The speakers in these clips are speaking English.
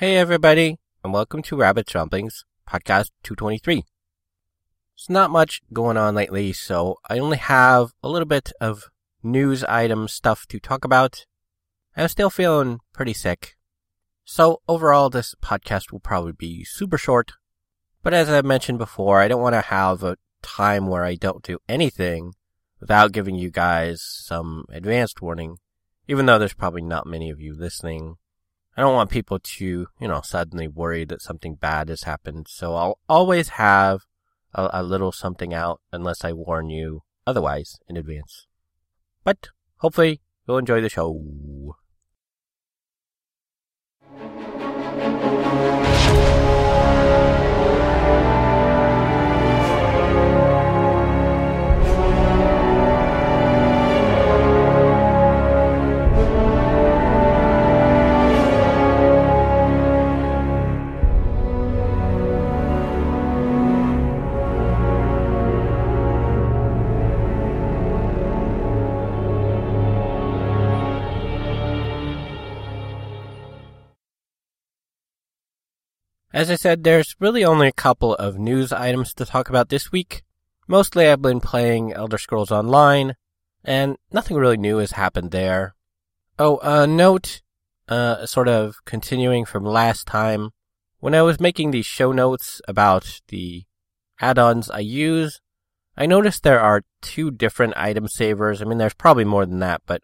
Hey everybody, and welcome to Rabbit Ramblings, podcast 223. There's not much going on lately, so I only have a little bit of news item stuff to talk about. I'm still feeling pretty sick. So overall, this podcast will probably be super short. But as I mentioned before, I don't want to have a time where I don't do anything without giving you guys some advanced warning, even though there's probably not many of you listening I don't want people to, you know, suddenly worry that something bad has happened. So I'll always have a, a little something out unless I warn you otherwise in advance. But hopefully you'll enjoy the show. As I said, there's really only a couple of news items to talk about this week. Mostly I've been playing Elder Scrolls Online, and nothing really new has happened there. Oh, a uh, note, uh, sort of continuing from last time. When I was making these show notes about the add-ons I use, I noticed there are two different item savers. I mean, there's probably more than that, but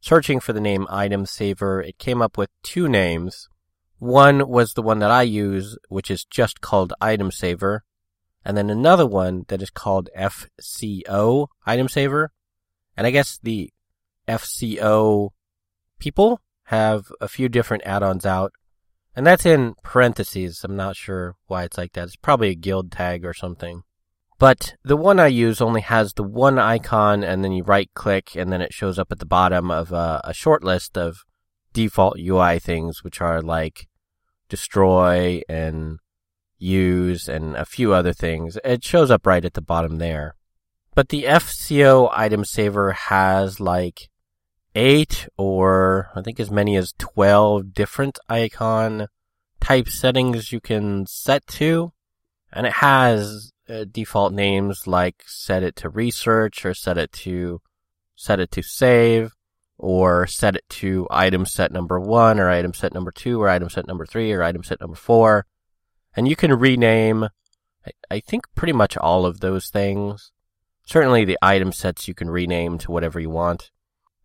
searching for the name item saver, it came up with two names. One was the one that I use, which is just called Item Saver, and then another one that is called FCO Item Saver. And I guess the FCO people have a few different add-ons out, and that's in parentheses. I'm not sure why it's like that. It's probably a guild tag or something. But the one I use only has the one icon, and then you right click, and then it shows up at the bottom of a, a short list of default UI things, which are like destroy and use and a few other things. It shows up right at the bottom there. But the FCO item saver has like eight or I think as many as 12 different icon type settings you can set to. And it has uh, default names like set it to research or set it to set it to save or set it to item set number one or item set number two or item set number three or item set number four. And you can rename, I think pretty much all of those things. Certainly the item sets you can rename to whatever you want.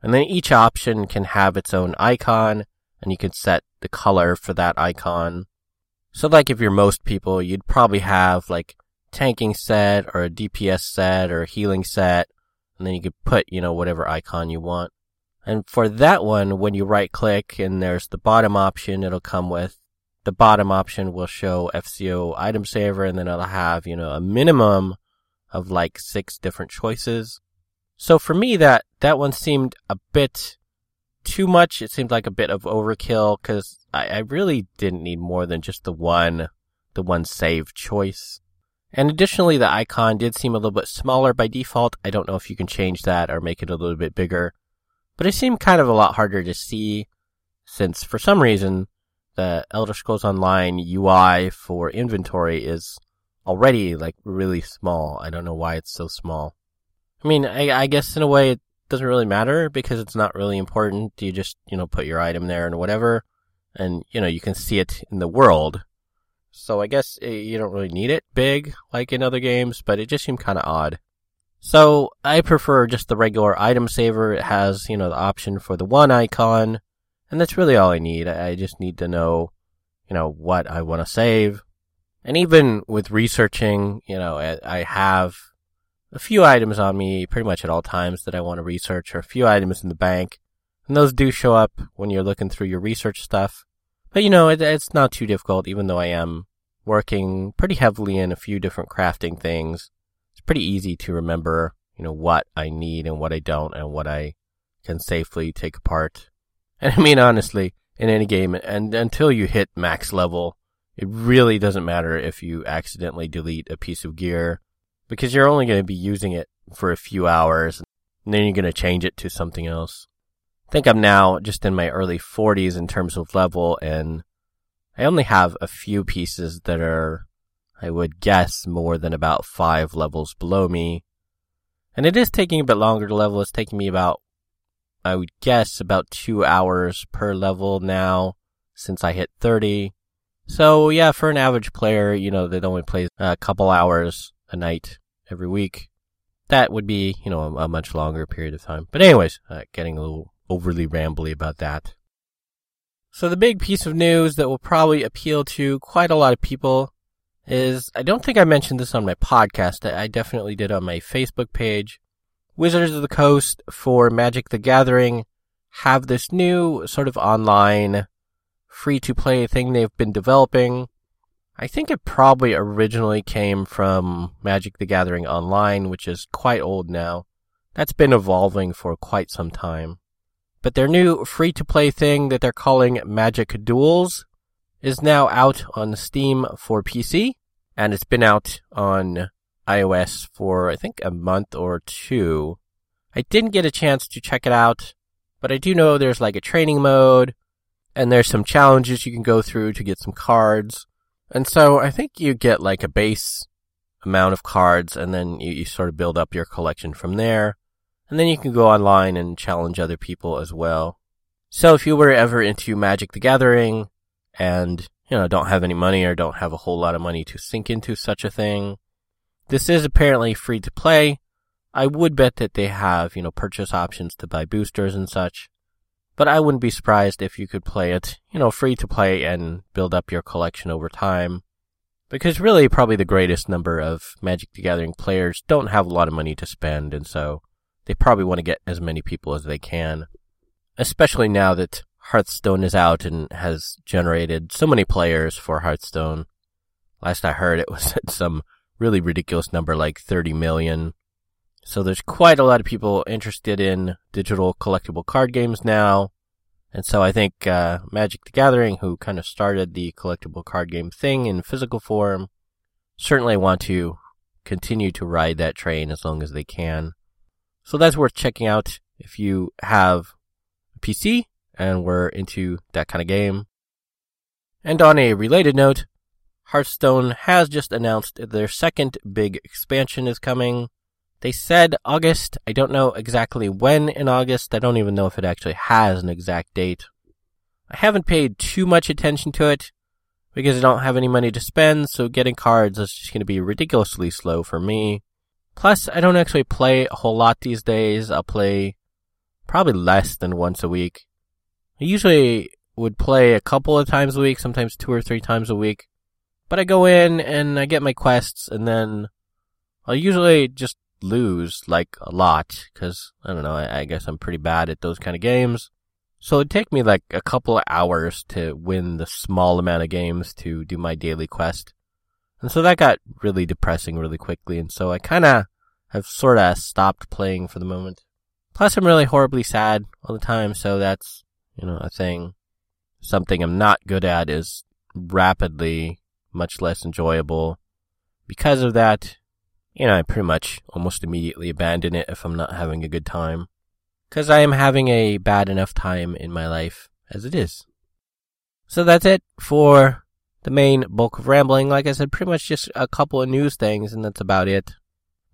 And then each option can have its own icon and you can set the color for that icon. So like if you're most people, you'd probably have like tanking set or a DPS set or a healing set. And then you could put, you know, whatever icon you want. And for that one, when you right click and there's the bottom option, it'll come with the bottom option will show FCO item saver and then it'll have, you know, a minimum of like six different choices. So for me, that, that one seemed a bit too much. It seemed like a bit of overkill because I, I really didn't need more than just the one, the one save choice. And additionally, the icon did seem a little bit smaller by default. I don't know if you can change that or make it a little bit bigger. But it seemed kind of a lot harder to see since for some reason the Elder Scrolls Online UI for inventory is already like really small. I don't know why it's so small. I mean, I, I guess in a way it doesn't really matter because it's not really important. You just, you know, put your item there and whatever, and you know, you can see it in the world. So I guess eh, you don't really need it big like in other games, but it just seemed kind of odd. So I prefer just the regular item saver. It has, you know, the option for the one icon, and that's really all I need. I just need to know, you know, what I want to save. And even with researching, you know, I have a few items on me pretty much at all times that I want to research, or a few items in the bank. And those do show up when you're looking through your research stuff. But you know, it, it's not too difficult, even though I am working pretty heavily in a few different crafting things pretty easy to remember, you know, what I need and what I don't and what I can safely take apart. And I mean, honestly, in any game, and until you hit max level, it really doesn't matter if you accidentally delete a piece of gear because you're only going to be using it for a few hours and then you're going to change it to something else. I think I'm now just in my early 40s in terms of level and I only have a few pieces that are, I would guess, more than about five levels below me. And it is taking a bit longer to level. It's taking me about, I would guess, about two hours per level now since I hit 30. So yeah, for an average player, you know, that only plays a couple hours a night every week, that would be, you know, a, much longer period of time. But anyways, uh, getting a little overly rambly about that. So the big piece of news that will probably appeal to quite a lot of people is, I don't think I mentioned this on my podcast. I definitely did on my Facebook page. Wizards of the Coast for Magic the Gathering have this new sort of online free to play thing they've been developing. I think it probably originally came from Magic the Gathering Online, which is quite old now. That's been evolving for quite some time. But their new free to play thing that they're calling Magic Duels is now out on Steam for PC, and it's been out on iOS for I think a month or two. I didn't get a chance to check it out, but I do know there's like a training mode, and there's some challenges you can go through to get some cards. And so I think you get like a base amount of cards and then you, you, sort of build up your collection from there. And then you can go online and challenge other people as well. So if you were ever into Magic the Gathering and, you know, don't have any money or don't have a whole lot of money to sink into such a thing, this is apparently free to play. I would bet that they have, you know, purchase options to buy boosters and such. But I wouldn't be surprised if you could play it, you know, free to play and build up your collection over time. Because really, probably the greatest number of Magic the Gathering players don't have a lot of money to spend, and so they probably want to get as many people as they can. Especially now that Hearthstone is out and has generated so many players for Hearthstone. Last I heard, it was at some really ridiculous number like 30 million. So there's quite a lot of people interested in digital collectible card games now. And so I think uh, Magic the Gathering, who kind of started the collectible card game thing in physical form, certainly want to continue to ride that train as long as they can. So that's worth checking out if you have a PC and were into that kind of game. And on a related note, Hearthstone has just announced their second big expansion is coming. They said August. I don't know exactly when in August. I don't even know if it actually has an exact date. I haven't paid too much attention to it because I don't have any money to spend, so getting cards is just going to be ridiculously slow for me. Plus, I don't actually play a whole lot these days. I'll play probably less than once a week. I usually would play a couple of times a week, sometimes two or three times a week. But I go in and I get my quests and then I'll usually just lose like a lot because I don't know. I, I, guess I'm pretty bad at those kind of games. So it'd take me like a couple of hours to win the small amount of games to do my daily quest. And so that got really depressing really quickly. And so I kind of have sort of stopped playing for the moment. Plus I'm really horribly sad all the time. So that's, you know, a thing. Something I'm not good at is rapidly much less enjoyable. Because of that, you know, I pretty much almost immediately abandon it if I'm not having a good time. Because I am having a bad enough time in my life as it is. So that's it for the main bulk of rambling. Like I said, pretty much just a couple of news things, and that's about it.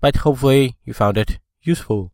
But hopefully you found it useful.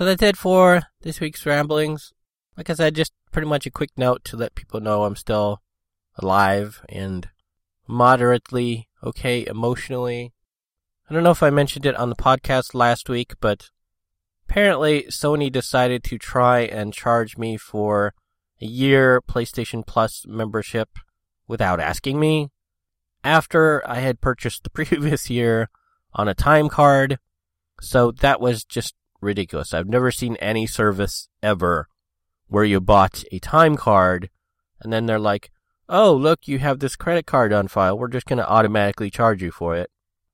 So that's it for this week's ramblings. Like I said, just pretty much a quick note to let people know I'm still alive and moderately okay emotionally. I don't know if I mentioned it on the podcast last week, but apparently Sony decided to try and charge me for a year PlayStation Plus membership without asking me after I had purchased the previous year on a time card. So that was just ridiculous. I've never seen any service ever where you bought a time card, and then they're like, oh, look, you have this credit card on file. We're just going to automatically charge you for it.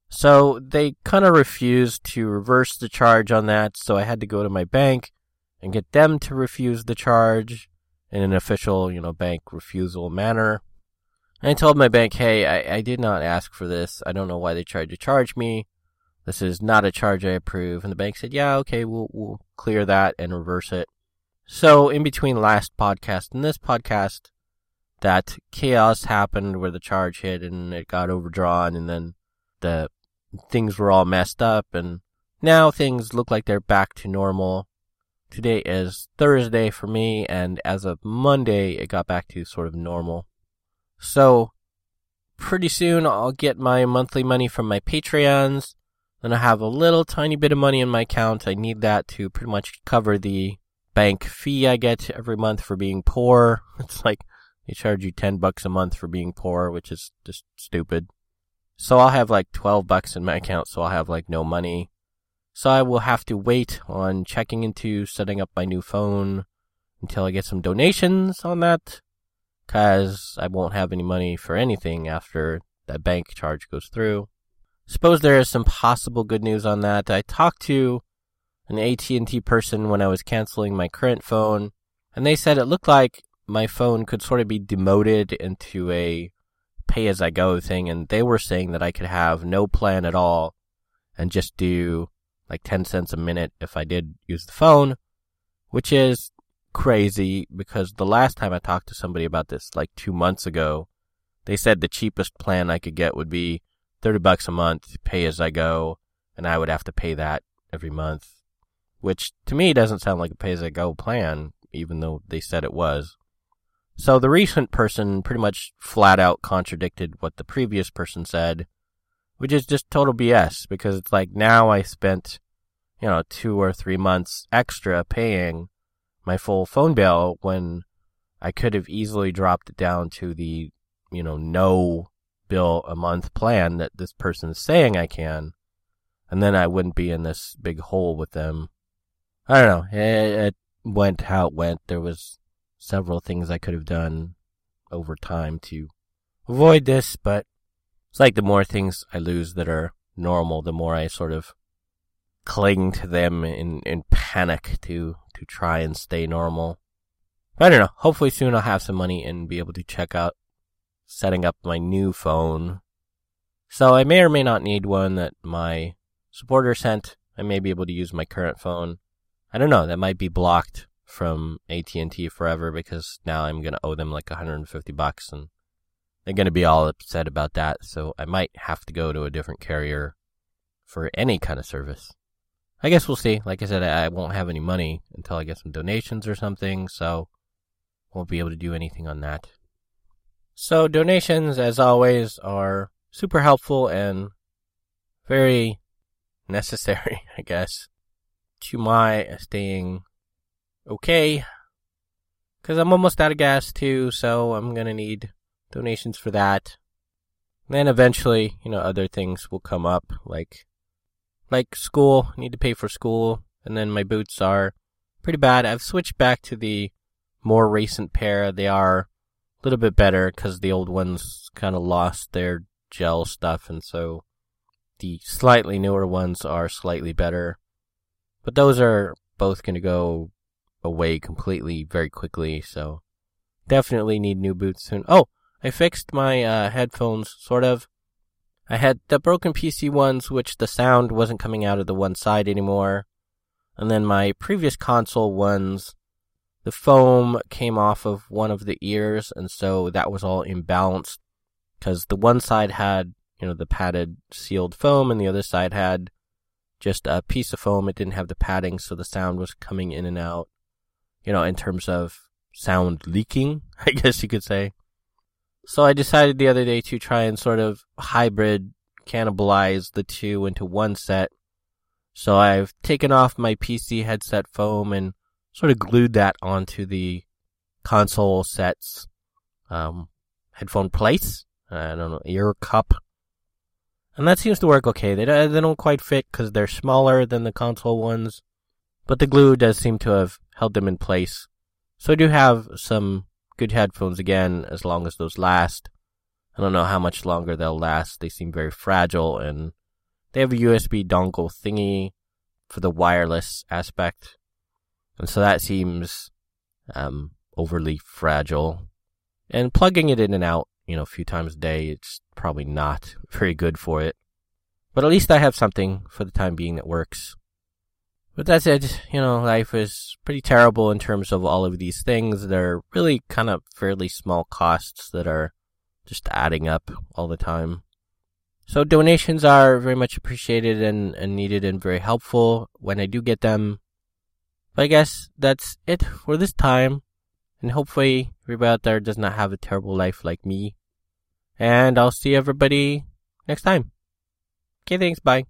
So they kind of refused to reverse the charge on that, so I had to go to my bank and get them to refuse the charge in an official, you know, bank refusal manner. And I told my bank, hey, I, I did not ask for this. I don't know why they tried to charge me. This is not a charge I approve. And the bank said, yeah, okay, we'll, we'll clear that and reverse it. So in between last podcast and this podcast, that chaos happened where the charge hit and it got overdrawn and then the things were all messed up and now things look like they're back to normal. Today is Thursday for me and as of Monday it got back to sort of normal. So pretty soon I'll get my monthly money from my Patreons. Then I have a little tiny bit of money in my account. I need that to pretty much cover the bank fee I get every month for being poor. It's like they charge you 10 bucks a month for being poor, which is just stupid. So I'll have like 12 bucks in my account, so I'll have like no money. So I will have to wait on checking into setting up my new phone until I get some donations on that, cause I won't have any money for anything after that bank charge goes through. Suppose there is some possible good news on that. I talked to an AT&T person when I was canceling my current phone, and they said it looked like my phone could sort of be demoted into a pay as I go thing, and they were saying that I could have no plan at all and just do like 10 cents a minute if I did use the phone, which is crazy because the last time I talked to somebody about this, like two months ago, they said the cheapest plan I could get would be 30 bucks a month, pay as I go, and I would have to pay that every month, which to me doesn't sound like a pay as I go plan, even though they said it was. So the recent person pretty much flat out contradicted what the previous person said, which is just total BS because it's like now I spent, you know, two or three months extra paying my full phone bill when I could have easily dropped it down to the, you know, no bill a month plan that this person is saying I can. And then I wouldn't be in this big hole with them. I don't know. It, it went how it went. There was several things I could have done over time to avoid this, but it's like the more things I lose that are normal, the more I sort of cling to them in, in panic to, to try and stay normal. I don't know. Hopefully soon I'll have some money and be able to check out setting up my new phone. So I may or may not need one that my supporter sent. I may be able to use my current phone. I don't know. That might be blocked from AT&T forever because now I'm going to owe them like 150 bucks and they're going to be all upset about that. So I might have to go to a different carrier for any kind of service. I guess we'll see. Like I said, I won't have any money until I get some donations or something, so won't be able to do anything on that. So donations, as always, are super helpful and very necessary, I guess, to my staying okay. Because I'm almost out of gas too, so I'm going to need donations for that. And then eventually, you know, other things will come up, like, like school, need to pay for school, and then my boots are pretty bad. I've switched back to the more recent pair. They are a little bit better because the old ones kind of lost their gel stuff, and so the slightly newer ones are slightly better. But those are both going to go away completely very quickly, so definitely need new boots soon. Oh, I fixed my uh, headphones, sort of. I had the broken PC ones, which the sound wasn't coming out of the one side anymore. And then my previous console ones, the foam came off of one of the ears, and so that was all imbalanced. Because the one side had, you know, the padded sealed foam, and the other side had just a piece of foam. It didn't have the padding, so the sound was coming in and out you know, in terms of sound leaking, I guess you could say. So I decided the other day to try and sort of hybrid cannibalize the two into one set. So I've taken off my PC headset foam and sort of glued that onto the console set's um, headphone place. I don't know, ear cup. And that seems to work okay. They, they don't quite fit because they're smaller than the console ones. But the glue does seem to have held them in place So I do have some good headphones again, as long as those last. I don't know how much longer they'll last. They seem very fragile, and they have a USB dongle thingy for the wireless aspect, and so that seems um, overly fragile. And plugging it in and out, you know, a few times a day, it's probably not very good for it. But at least I have something for the time being that works. But that said, you know, life is pretty terrible in terms of all of these things. They're really kind of fairly small costs that are just adding up all the time. So donations are very much appreciated and, and needed and very helpful when I do get them. But I guess that's it for this time. And hopefully everybody out there does not have a terrible life like me. And I'll see everybody next time. Okay, thanks. Bye.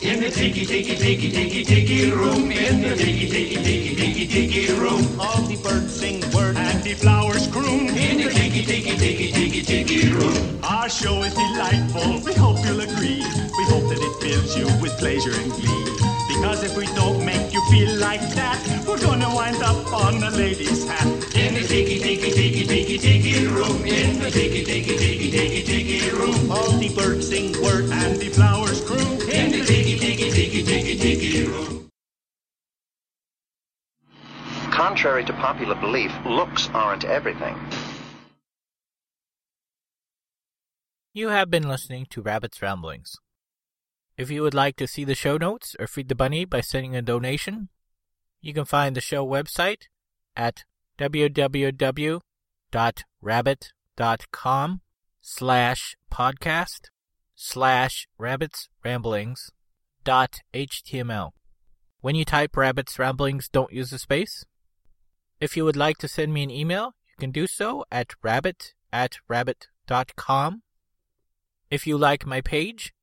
In the tiki tiki tiki tiki tiki room, in the tiki tiki tiki tiki tiki room, all the birds sing words and the flowers croon. In the tiki tiki tiki tiki tiki room, our show is delightful. We hope you'll agree. We hope that it fills you with pleasure and glee. Because if we don't make you feel like that, we're gonna wind up on a lady's hat. In the tiki tiki tiki tiki tiki room, in the tiki tiki tiki tiki tiki room, all the birds sing words and the flowers croon. In the tiki tiki tiki tiki tiki room. Contrary to popular belief, looks aren't everything. You have been listening to Rabbit's Ramblings. If you would like to see the show notes or feed the bunny by sending a donation, you can find the show website at www.rabbit.com slash podcast slash rabbits dot html. When you type rabbits ramblings, don't use a space. If you would like to send me an email, you can do so at rabbit at rabbit.com. If you like my page,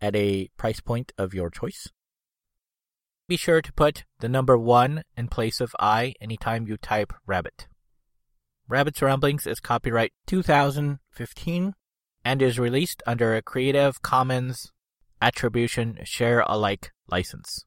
at a price point of your choice. Be sure to put the number one in place of I anytime you type rabbit. Rabbit's Ramblings is copyright 2015 and is released under a Creative Commons Attribution Share Alike license.